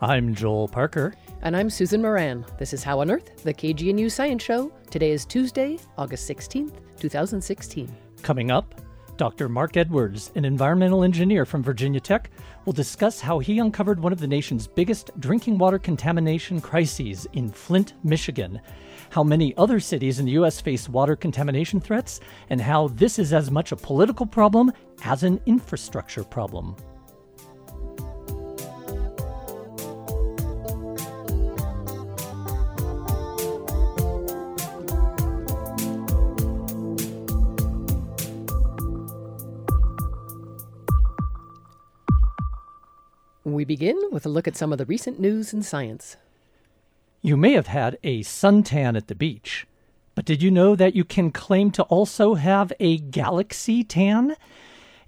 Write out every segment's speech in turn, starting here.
I'm Joel Parker. And I'm Susan Moran. This is How on Earth, the KGNU Science Show. Today is Tuesday, August 16th, 2016. Coming up, Dr. Marc Edwards, an environmental engineer from Virginia Tech, will discuss how he uncovered one of the nation's biggest drinking water contamination crises in Flint, Michigan, how many other cities in the U.S. face water contamination threats, and how this is as much a political problem as an infrastructure problem. We begin with a look at some of the recent news in science. You may have had a suntan at the beach, but did you know that you can claim to also have a galaxy tan?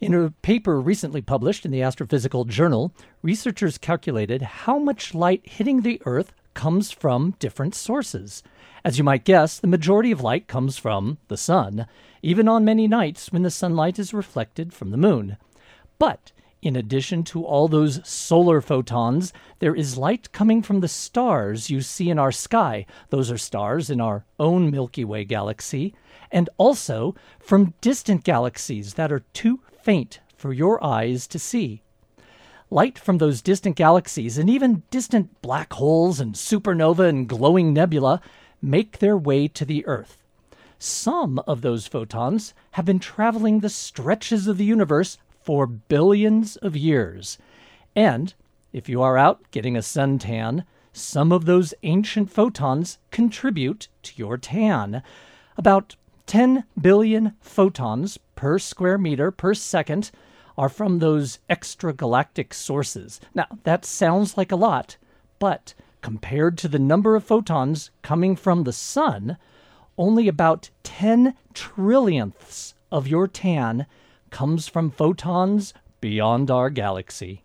In a paper recently published in the Astrophysical Journal, researchers calculated how much light hitting the Earth comes from different sources. As you might guess, the majority of light comes from the sun, even on many nights when the sunlight is reflected from the moon. But in addition to all those solar photons, there is light coming from the stars you see in our sky. Those are stars in our own Milky Way galaxy, and also from distant galaxies that are too faint for your eyes to see. Light from those distant galaxies and even distant black holes and supernova and glowing nebula make their way to the Earth. Some of those photons have been traveling the stretches of the universe for billions of years. And if you are out getting a suntan, some of those ancient photons contribute to your tan. About 10 billion photons per square meter per second are from those extragalactic sources. Now, that sounds like a lot, but compared to the number of photons coming from the sun, only about 10 trillionths of your tan comes from photons beyond our galaxy.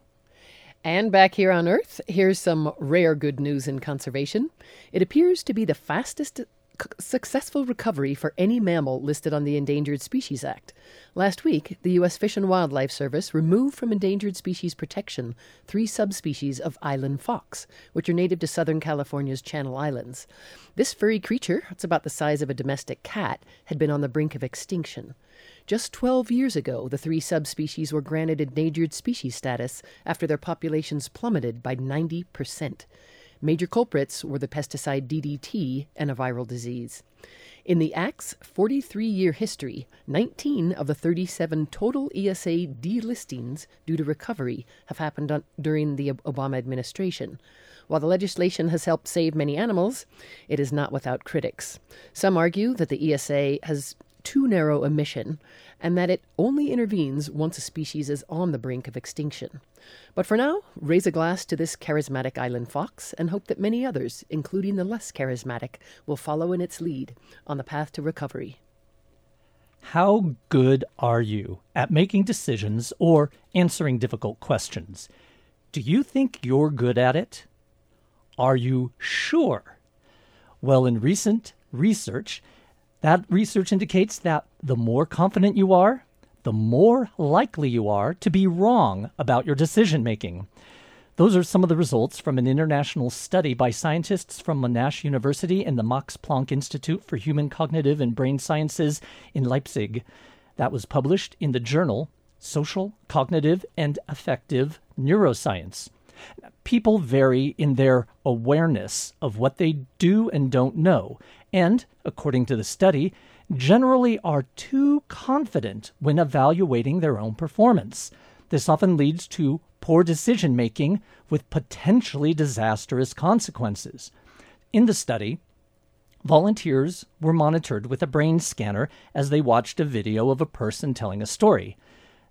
And back here on Earth, here's some rare good news in conservation. It appears to be the fastest successful recovery for any mammal listed on the Endangered Species Act. Last week, the U.S. Fish and Wildlife Service removed from endangered species protection three subspecies of island fox, which are native to Southern California's Channel Islands. This furry creature, it's about the size of a domestic cat, had been on the brink of extinction. Just 12 years ago, the three subspecies were granted endangered species status after their populations plummeted by 90%. Major culprits were the pesticide DDT and a viral disease. In the Act's 43 year history, 19 of the 37 total ESA delistings due to recovery have happened on, during the Obama administration. While the legislation has helped save many animals, it is not without critics. Some argue that the ESA has too narrow a mission and that it only intervenes once a species is on the brink of extinction. But for now, raise a glass to this charismatic island fox and hope that many others, including the less charismatic, will follow in its lead on the path to recovery. How good are you at making decisions or answering difficult questions? Do you think you're good at it? Are you sure? Well, in recent research, that research indicates that the more confident you are, the more likely you are to be wrong about your decision making. Those are some of the results from an international study by scientists from Monash University and the Max Planck Institute for Human Cognitive and Brain Sciences in Leipzig. That was published in the journal Social, Cognitive, and Affective Neuroscience. People vary in their awareness of what they do and don't know, and, according to the study, generally are too confident when evaluating their own performance. This often leads to poor decision making with potentially disastrous consequences. In the study, volunteers were monitored with a brain scanner as they watched a video of a person telling a story.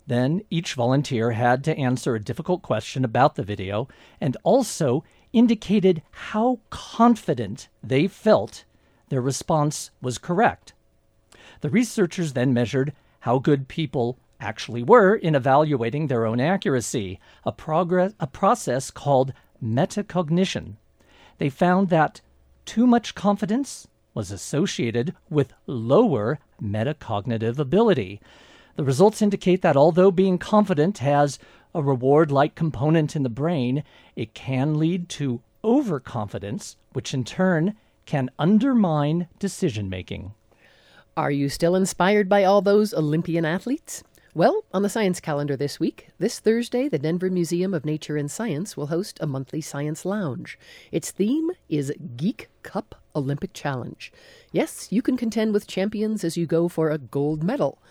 Then each volunteer had to answer a difficult question about the video and also indicated how confident they felt their response was correct. The researchers then measured how good people actually were in evaluating their own accuracy, a, progress, a process called metacognition. They found that too much confidence was associated with lower metacognitive ability. The results indicate that although being confident has a reward like component in the brain, it can lead to overconfidence, which in turn can undermine decision making. Are you still inspired by all those Olympian athletes? Well, on the science calendar this week, this Thursday, the Denver Museum of Nature and Science will host a monthly science lounge. Its theme is Geek Cup Olympic Challenge. Yes, you can contend with champions as you go for a gold medal.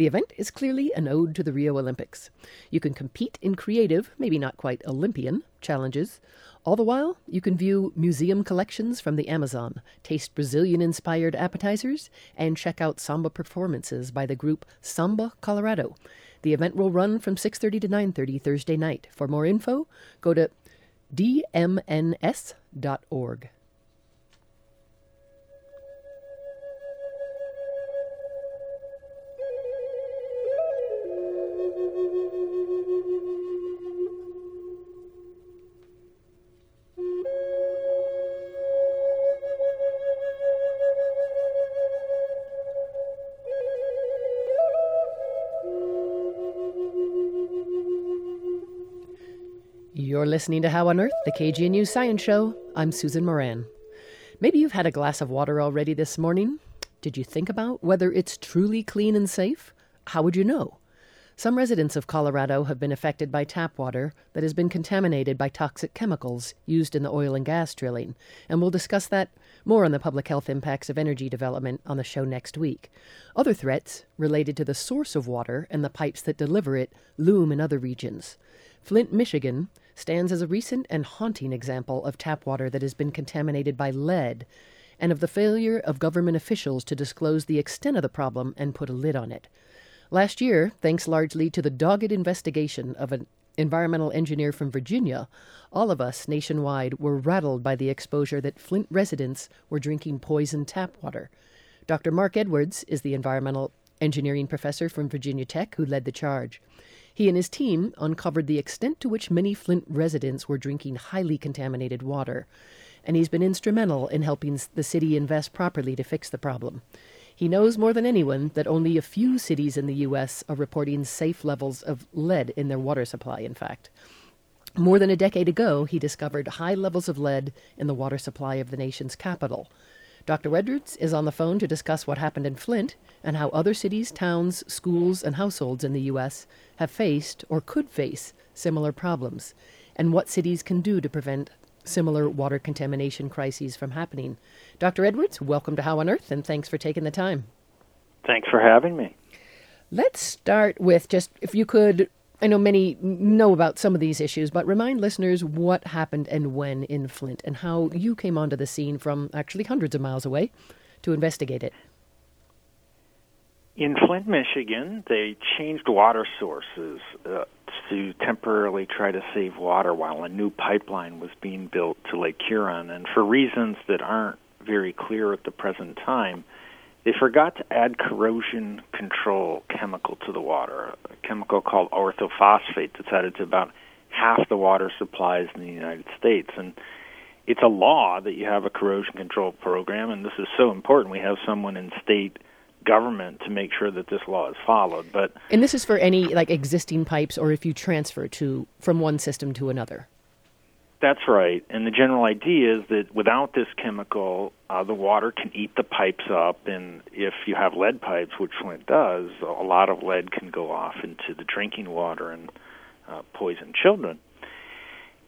The event is clearly an ode to the Rio Olympics. You can compete in creative, maybe not quite Olympian, challenges. All the while, you can view museum collections from the Amazon, taste Brazilian inspired appetizers, and check out samba performances by the group Samba Colorado. The event will run from 6:30 to 9:30 Thursday night. For more info, go to dmns.org. listening to How on Earth, the KGNU Science Show. I'm Susan Moran. Maybe you've had a glass of water already this morning. Did you think about whether it's truly clean and safe? How would you know? Some residents of Colorado have been affected by tap water that has been contaminated by toxic chemicals used in the oil and gas drilling, and we'll discuss that more on the public health impacts of energy development on the show next week. Other threats related to the source of water and the pipes that deliver it loom in other regions. Flint, Michigan, stands as a recent and haunting example of tap water that has been contaminated by lead and of the failure of government officials to disclose the extent of the problem and put a lid on it. Last year, thanks largely to the dogged investigation of an environmental engineer from Virginia, all of us nationwide were rattled by the exposure that Flint residents were drinking poisoned tap water. Dr. Marc Edwards is the environmental engineering professor from Virginia Tech who led the charge. He and his team uncovered the extent to which many Flint residents were drinking highly contaminated water, and he's been instrumental in helping the city invest properly to fix the problem. He knows more than anyone that only a few cities in the U.S. are reporting safe levels of lead in their water supply, in fact. More than a decade ago, he discovered high levels of lead in the water supply of the nation's capital. Dr. Edwards is on the phone to discuss what happened in Flint and how other cities, towns, schools, and households in the U.S. have faced or could face similar problems, and what cities can do to prevent similar water contamination crises from happening. Dr. Edwards, welcome to How on Earth, and thanks for taking the time. Thanks for having me. Let's start with just if you could I know many know about some of these issues, but remind listeners what happened and when in Flint and how you came onto the scene from actually hundreds of miles away to investigate it. In Flint, Michigan, they changed water sources uh, to temporarily try to save water while a new pipeline was being built to Lake Huron. And for reasons that aren't very clear at the present time, they forgot to add corrosion control chemical to the water, a chemical called orthophosphate that's added to about half the water supplies in the United States. And it's a law that you have a corrosion control program, and this is so important. We have someone in state government to make sure that this law is followed. But and this is for any like existing pipes, or if you transfer to from one system to another. That's right. And the general idea is that without this chemical, uh, the water can eat the pipes up. And if you have lead pipes, which Flint does, a lot of lead can go off into the drinking water and uh, poison children.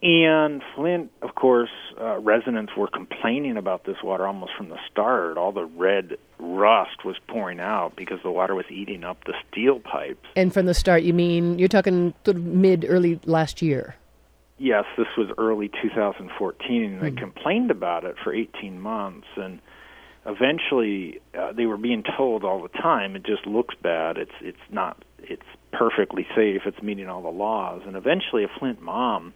And Flint, of course, uh, residents were complaining about this water almost from the start. All the red rust was pouring out because the water was eating up the steel pipes. And from the start, you mean you're talking sort of mid, early last year? Yes, this was early 2014, and they hmm. complained about it for 18 months, and eventually uh, they were being told all the time, it just looks bad. It's it's not. It's perfectly safe. It's meeting all the laws, and eventually a Flint mom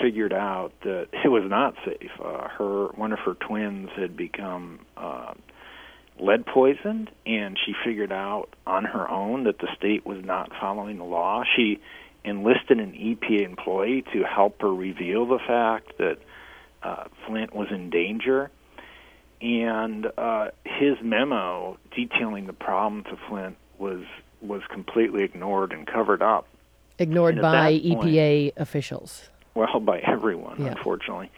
figured out that it was not safe. Uh, her one of her twins had become uh, lead poisoned, and she figured out on her own that the state was not following the law. She enlisted an EPA employee to help her reveal the fact that uh, Flint was in danger. And uh, his memo detailing the problem to Flint was was completely ignored and covered up. Ignored And by point- EPA officials. well by everyone Yeah. unfortunately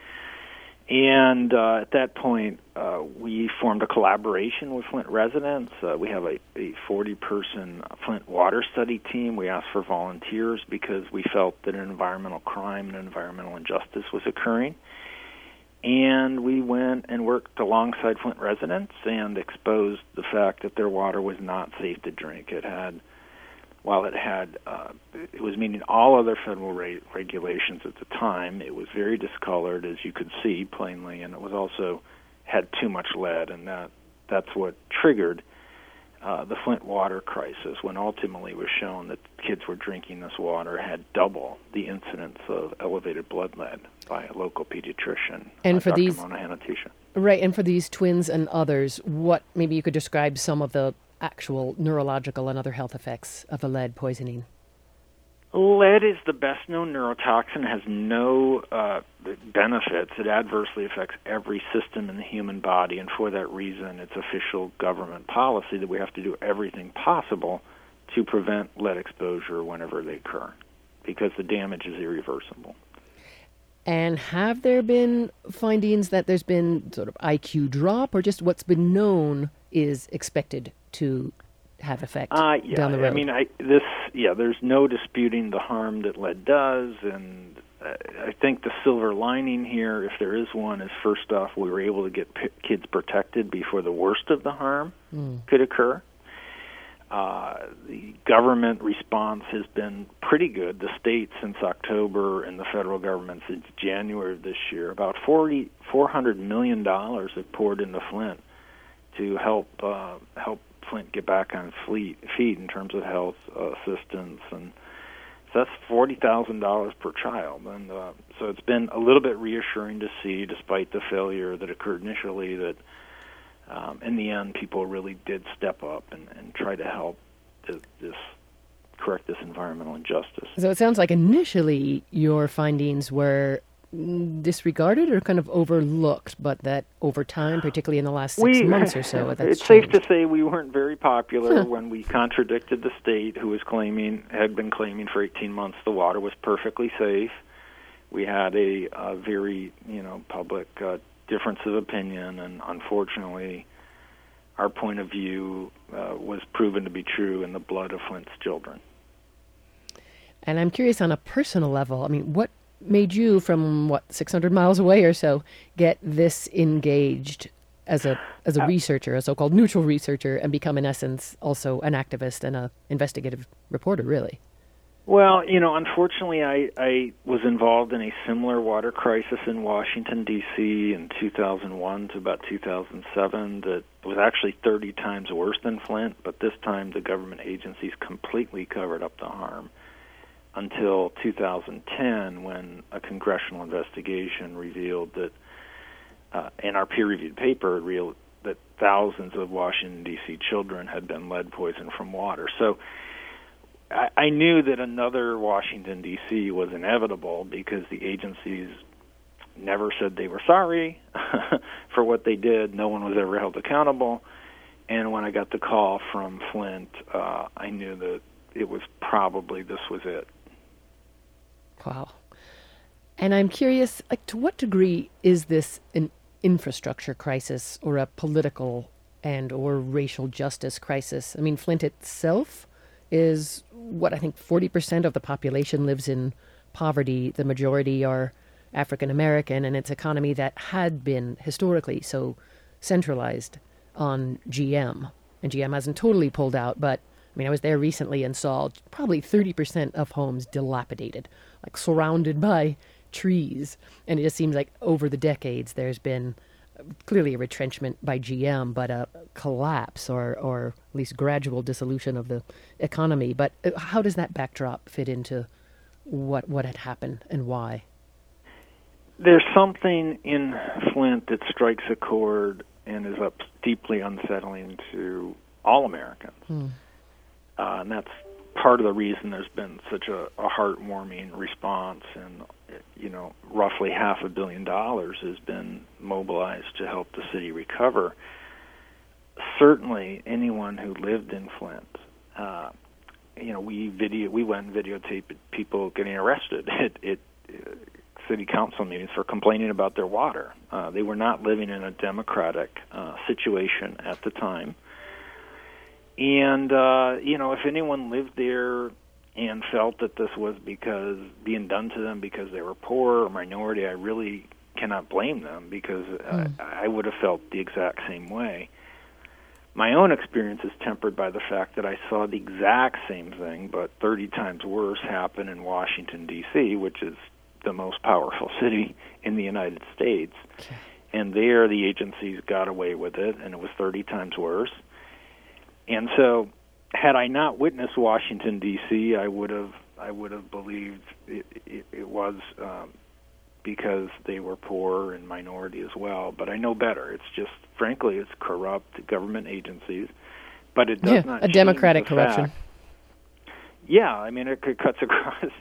and uh, at that point uh, we formed a collaboration with flint residents. Uh, we have a, a 40 person flint water study team. We asked for volunteers because we felt that an environmental crime and environmental injustice was occurring. And we went and worked alongside flint residents and exposed the fact that their water was not safe to drink. It had while it had uh, it was meeting all other federal re- regulations at the time, it was very discolored, as you could see plainly, and it was also had too much lead, and that that's what triggered uh, the Flint water crisis. When ultimately it was shown that kids were drinking this water had double the incidence of elevated blood lead by a local pediatrician. And uh, for Dr. these- Mona. Right, and for these twins and others, what maybe you could describe some of the actual neurological and other health effects of the lead poisoning? Lead is the best known neurotoxin, has no uh, benefits. It adversely affects every system in the human body, and for that reason, it's official government policy that we have to do everything possible to prevent lead exposure whenever they occur, because the damage is irreversible. And have there been findings that there's been sort of IQ drop, or just what's been known is expected to have effect Uh, yeah, down the road? I mean, I this yeah. There's no disputing the harm that lead does, and uh, I think the silver lining here, if there is one, is first off we were able to get p- kids protected before the worst of the harm could occur. Uh, the government response has been pretty good. The state since October and the federal government since January of this year, about 40, $400 million have poured into Flint to help uh, help Flint get back on fleet, feet in terms of health uh, assistance, and so that's forty thousand dollars per child, and uh, so it's been a little bit reassuring to see, despite the failure that occurred initially, that um, in the end people really did step up and, and try to help this, this correct this environmental injustice. so it sounds like initially your findings were disregarded or kind of overlooked, but that over time, particularly in the last six months or so, that's it's safe to say we weren't very popular when we contradicted the state, who was claiming had been claiming for 18 months the water was perfectly safe. We had a, a very you know public uh, difference of opinion, and unfortunately, our point of view uh, was proven to be true in the blood of Flint's children. And I'm curious on a personal level. I mean, what made you, from what 600 miles away or so, get this engaged as a as a uh, researcher, a so-called neutral researcher, and become, in essence, also an activist and a investigative reporter? Really? Well, you know, unfortunately, I, I was involved in a similar water crisis in Washington, D.C. in 2001 to about 2007 that was actually 30 times worse than Flint, but this time the government agencies completely covered up the harm until 2010 when a congressional investigation revealed that, uh, in our peer reviewed paper, revealed that thousands of Washington, D.C. children had been lead poisoned from water. So, I, I knew that another Washington D.C. was inevitable because the agencies never said they were sorry for what they did. No one was ever held accountable. And when I got the call from Flint, uh, I knew that it was probably this was it. Wow. And I'm curious, like, to what degree is this an infrastructure crisis or a political and or racial justice crisis? I mean, Flint itself is what I think 40% of the population lives in poverty. The majority are African American, and its economy that had been historically so centralized on GM. And GM hasn't totally pulled out, but I mean, I was there recently and saw probably 30% of homes dilapidated, like surrounded by trees. And it just seems like over the decades, there's been uh, clearly a retrenchment by GM, but a collapse or, or at least gradual dissolution of the economy. But uh, how does that backdrop fit into what, what had happened and why? There's something in Flint that strikes a chord and is up deeply unsettling to all Americans. Hmm. Uh, and that's part of the reason there's been such a, a heartwarming response and you know roughly half a billion dollars has been mobilized to help the city recover certainly anyone who lived in flint uh, you know, we video we went and videotaped people getting arrested at, at uh, city council meetings for complaining about their water. Uh, they were not living in a democratic uh, situation at the time. And uh, you know, if anyone lived there and felt that this was because being done to them because they were poor or minority, I really cannot blame them because mm. I, I would have felt the exact same way. My own experience is tempered by the fact that I saw the exact same thing, but 30 times worse, happen in Washington, D.C., which is the most powerful city in the United States. Okay. And there, the agencies got away with it, and it was 30 times worse. And so, had I not witnessed Washington D.C., I would have I would have believed it, it, it was um, because they were poor and minority as well. But I know better. It's just, frankly, it's corrupt government agencies. But it does yeah, not a democratic corruption. Fact. Yeah, I mean it cuts across.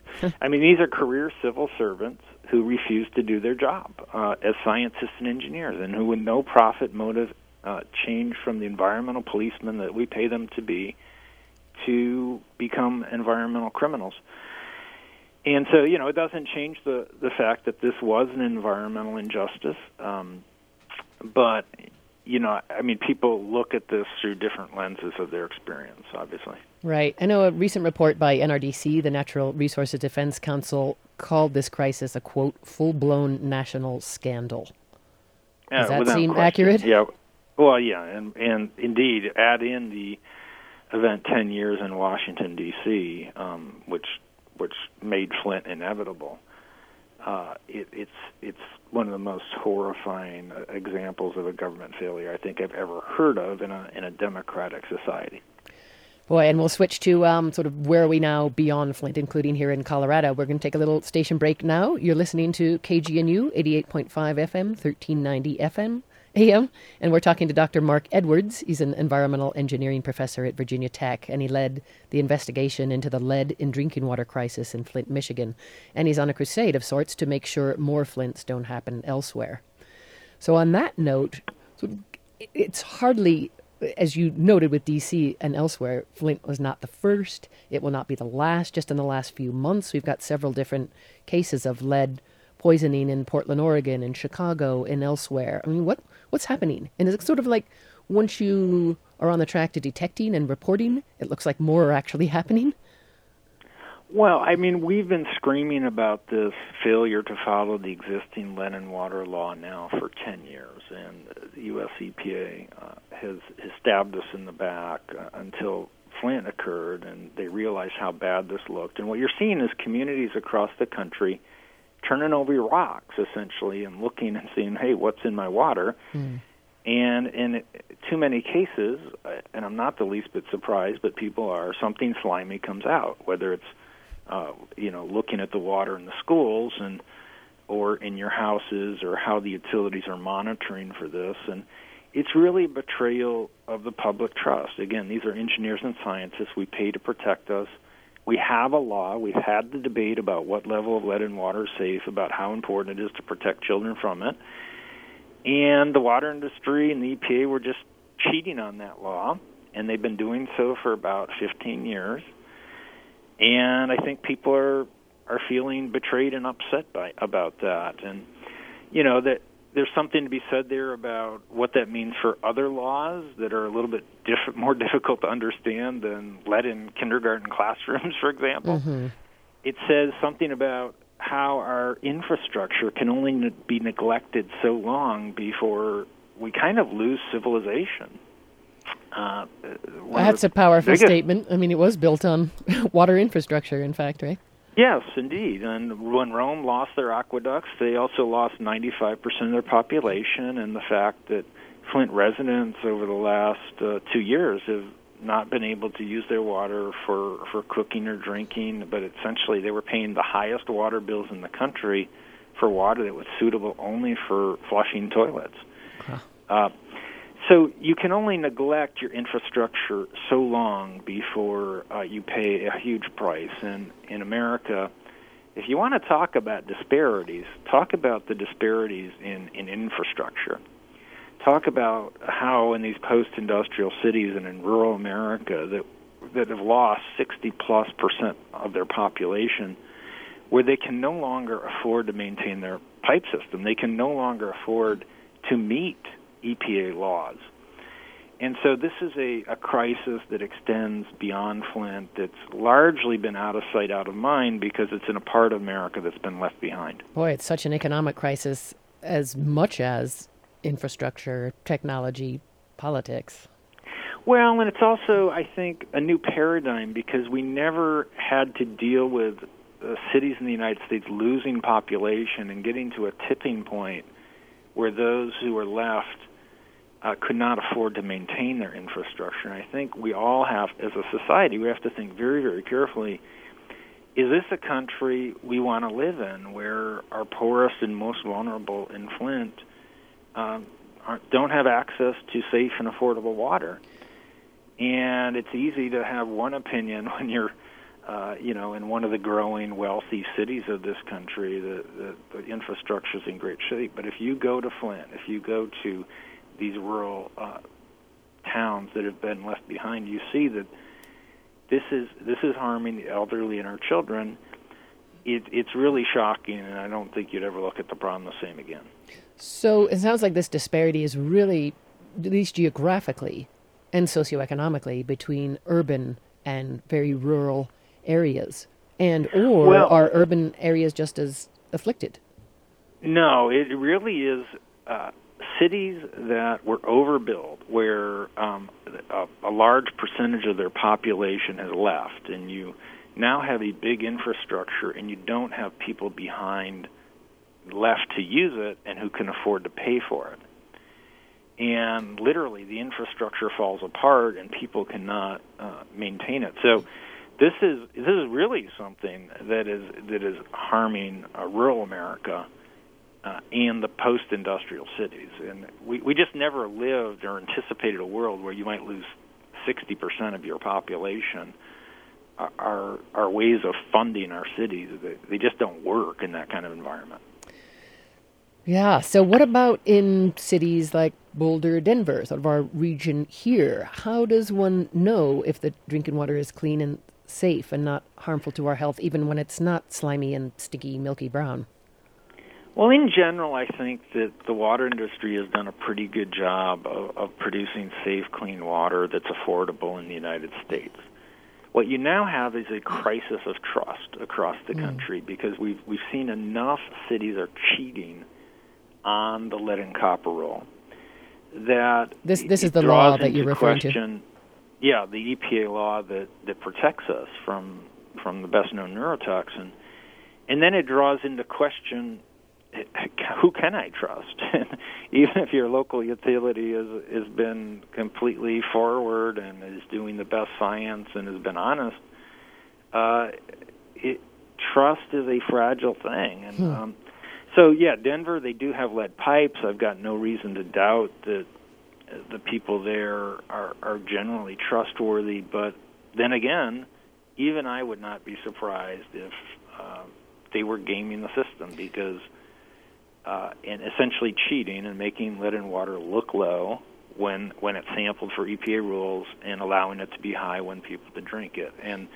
I mean these are career civil servants who refuse to do their job uh, as scientists and engineers, and who, with no profit motive, uh, change from the environmental policemen that we pay them to be to become environmental criminals. And so, you know, it doesn't change the the fact that this was an environmental injustice. Um, but you know, I mean, people look at this through different lenses of their experience, obviously. Right. I know a recent report by NRDC, the Natural Resources Defense Council, called this crisis a quote full blown national scandal. Does that seem question. accurate? Yeah. Well, yeah, and and indeed, add in the event ten years in Washington D.C., um, which which made Flint inevitable. Uh, it, it's it's one of the most horrifying uh, examples of a government failure I think I've ever heard of in a in a democratic society. Boy, and we'll switch to um, sort of where are we now beyond Flint, including here in Colorado. We're going to take a little station break now. You're listening to KGNU 88.5 FM, 1390 FM. AM, and we're talking to Dr. Marc Edwards. He's an environmental engineering professor at Virginia Tech, and he led the investigation into the lead in drinking water crisis in Flint, Michigan. And he's on a crusade of sorts to make sure more Flints don't happen elsewhere. So, on that note, it's hardly, as you noted with DC and elsewhere, Flint was not the first. It will not be the last. Just in the last few months, we've got several different cases of lead poisoning in Portland, Oregon, in Chicago, and elsewhere. I mean, what what's happening? And it's sort of like once you are on the track to detecting and reporting, it looks like more are actually happening. Well, I mean, we've been screaming about this failure to follow the existing lead and water law now for 10 years, and the U.S. EPA uh, has, has stabbed us in the back uh, until Flint occurred, and they realized how bad this looked. And what you're seeing is communities across the country – turning over your rocks essentially and looking and seeing, hey, what's in my water? Mm. And in too many cases, uh, and I'm not the least bit surprised, but people are something slimy comes out, whether it's uh, you know looking at the water in the schools and or in your houses or how the utilities are monitoring for this and it's really a betrayal of the public trust. Again, these are engineers and scientists. We pay to protect us we have a law. We've had the debate about what level of lead in water is safe, about how important it is to protect children from it. And the water industry and the EPA were just cheating on that law, and they've been doing so for about 15 years. And I think people are are feeling betrayed and upset by about that. And you know that there's something to be said there about what that means for other laws that are a little bit diff- more difficult to understand than lead in kindergarten classrooms, for example. Mm-hmm. It says something about how our infrastructure can only ne- be neglected so long before we kind of lose civilization. Uh, That's a powerful biggest... statement. I mean, it was built on water infrastructure, in fact, right? Yes, indeed. And when Rome lost their aqueducts, they also lost 95% of their population, and the fact that Flint residents over the last uh, two years have not been able to use their water for, for cooking or drinking, but essentially they were paying the highest water bills in the country for water that was suitable only for flushing toilets. Huh. Uh, so you can only neglect your infrastructure so long before uh, you pay a huge price. And in America, if you want to talk about disparities, talk about the disparities in, in infrastructure. Talk about how in these post-industrial cities and in rural America that that have lost 60 plus percent of their population, where they can no longer afford to maintain their pipe system. They can no longer afford to meet EPA laws. And so this is a, a crisis that extends beyond Flint that's largely been out of sight, out of mind because it's in a part of America that's been left behind. Boy, it's such an economic crisis as much as infrastructure, technology, politics. Well, and it's also, I think, a new paradigm because we never had to deal with uh, cities in the United States losing population and getting to a tipping point where those who are left uh, could not afford to maintain their infrastructure. And I think we all have, as a society, we have to think very, very carefully is this a country we want to live in where our poorest and most vulnerable in Flint um, don't have access to safe and affordable water? And it's easy to have one opinion when you're, uh, you know, in one of the growing wealthy cities of this country. The, the, the infrastructure is in great shape. But if you go to Flint, if you go to these rural uh, towns that have been left behind, you see that this is this is harming the elderly and our children. It, it's really shocking, and I don't think you'd ever look at the problem the same again. So it sounds like this disparity is really, at least geographically and socioeconomically, between urban and very rural areas. And or well, are urban areas just as afflicted? No, it really is. Uh, cities that were overbuilt, where um, a, a large percentage of their population has left, and you now have a big infrastructure, and you don't have people behind left to use it and who can afford to pay for it. And literally, the infrastructure falls apart, and people cannot uh, maintain it. So, this is this is really something that is that is harming uh, rural America uh, and the post-industrial cities. And we, we just never lived or anticipated a world where you might lose 60% of your population. Our, our ways of funding our cities, they, they just don't work in that kind of environment. Yeah. So, what about in cities like Boulder, Denver, sort of our region here? How does one know if the drinking water is clean and safe and not harmful to our health, even when it's not slimy and sticky, milky brown? Well, in general, I think that the water industry has done a pretty good job of, of producing safe, clean water that's affordable in the United States. What you now have is a crisis of trust across the mm. country because we've we've seen enough cities are cheating on the lead and copper rule that this this is the law that you're referring question, to. Yeah, the EPA law that that protects us from from the best known neurotoxin, and then it draws into question who can I trust? Even if your local utility has has been completely forward and is doing the best science and has been honest, uh, it, trust is a fragile thing. And hmm. um, so, yeah, Denver they do have lead pipes. I've got no reason to doubt that the people there are are generally trustworthy. But then again, even I would not be surprised if uh, they were gaming the system because uh, and essentially cheating and making lead in water look low when when it's sampled for EPA rules and allowing it to be high when people to drink it. And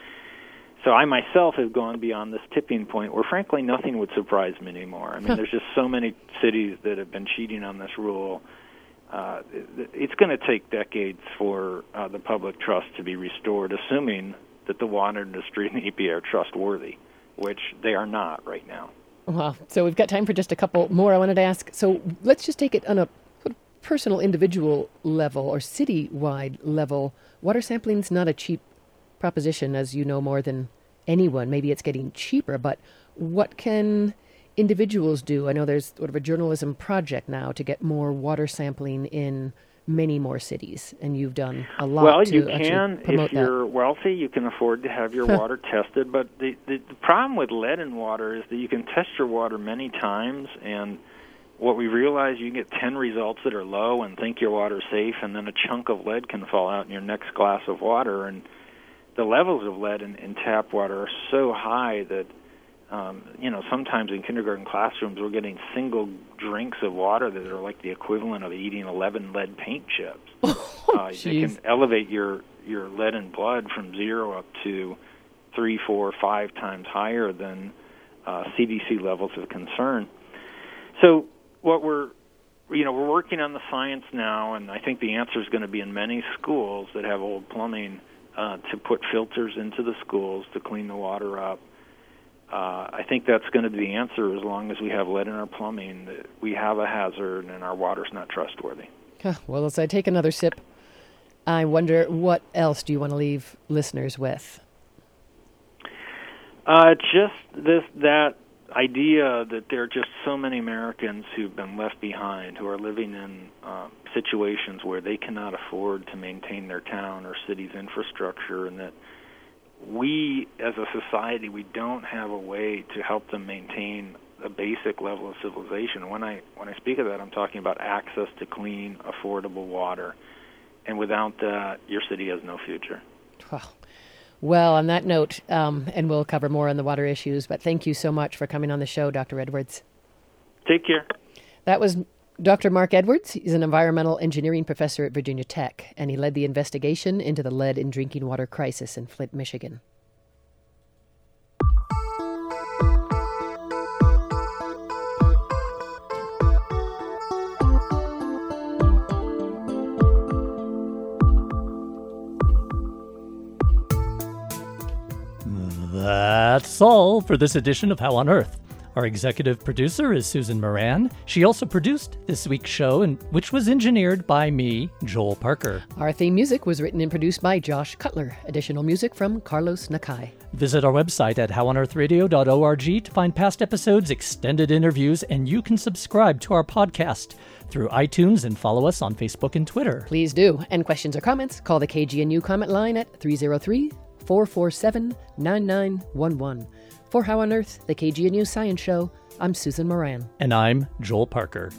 so I myself have gone beyond this tipping point where frankly nothing would surprise me anymore. I mean, there's just so many cities that have been cheating on this rule. Uh, it's going to take decades for uh, the public trust to be restored, assuming that the water industry and the EPA are trustworthy, which they are not right now. Well, so we've got time for just a couple more. I wanted to ask. So let's just take it on a personal, individual level or city-wide level. Water sampling's not a cheap proposition, as you know more than anyone. Maybe it's getting cheaper, but what can individuals do? I know there's sort of a journalism project now to get more water sampling in many more cities, and you've done a lot. Well, to you can if you're wealthy, you can afford to have your water tested. But the, the the problem with lead in water is that you can test your water many times, and what we realize you get 10 results that are low and think your water's safe, and then a chunk of lead can fall out in your next glass of water, and the levels of lead in, in tap water are so high that um, you know, sometimes in kindergarten classrooms, we're getting single drinks of water that are like the equivalent of eating 11 lead paint chips. Oh, uh, can elevate your your lead in blood from zero up to three, four, five times higher than uh, CDC levels of concern. So, what we're you know we're working on the science now, and I think the answer is going to be in many schools that have old plumbing uh, to put filters into the schools to clean the water up uh, I think that's going to be the answer as long as we have lead in our plumbing. That we have a hazard and our water's not trustworthy. Well, as I take another sip, I wonder what else do you want to leave listeners with? Uh, just this that idea that there are just so many Americans who've been left behind, who are living in uh, situations where they cannot afford to maintain their town or city's infrastructure, and that we as a society we don't have a way to help them maintain a basic level of civilization. When I when I speak of that, I'm talking about access to clean, affordable water, and without that, your city has no future. Well, well on that note, um, and we'll cover more on the water issues. But thank you so much for coming on the show, Dr. Edwards. Take care. That was Dr. Marc Edwards, is an environmental engineering professor at Virginia Tech, and he led the investigation into the lead in drinking water crisis in Flint, Michigan. That's all for this edition of How on Earth. Our executive producer is Susan Moran. She also produced this week's show, and which was engineered by me, Joel Parker. Our theme music was written and produced by Josh Cutler. Additional music from Carlos Nakai. Visit our website at howonearthradio.org to find past episodes, extended interviews, and you can subscribe to our podcast through iTunes and follow us on Facebook and Twitter. Please do. And questions or comments, call the KGNU comment line at 303 447 9911. For How on Earth, the KGNU Science Show, I'm Susan Moran. And I'm Joel Parker.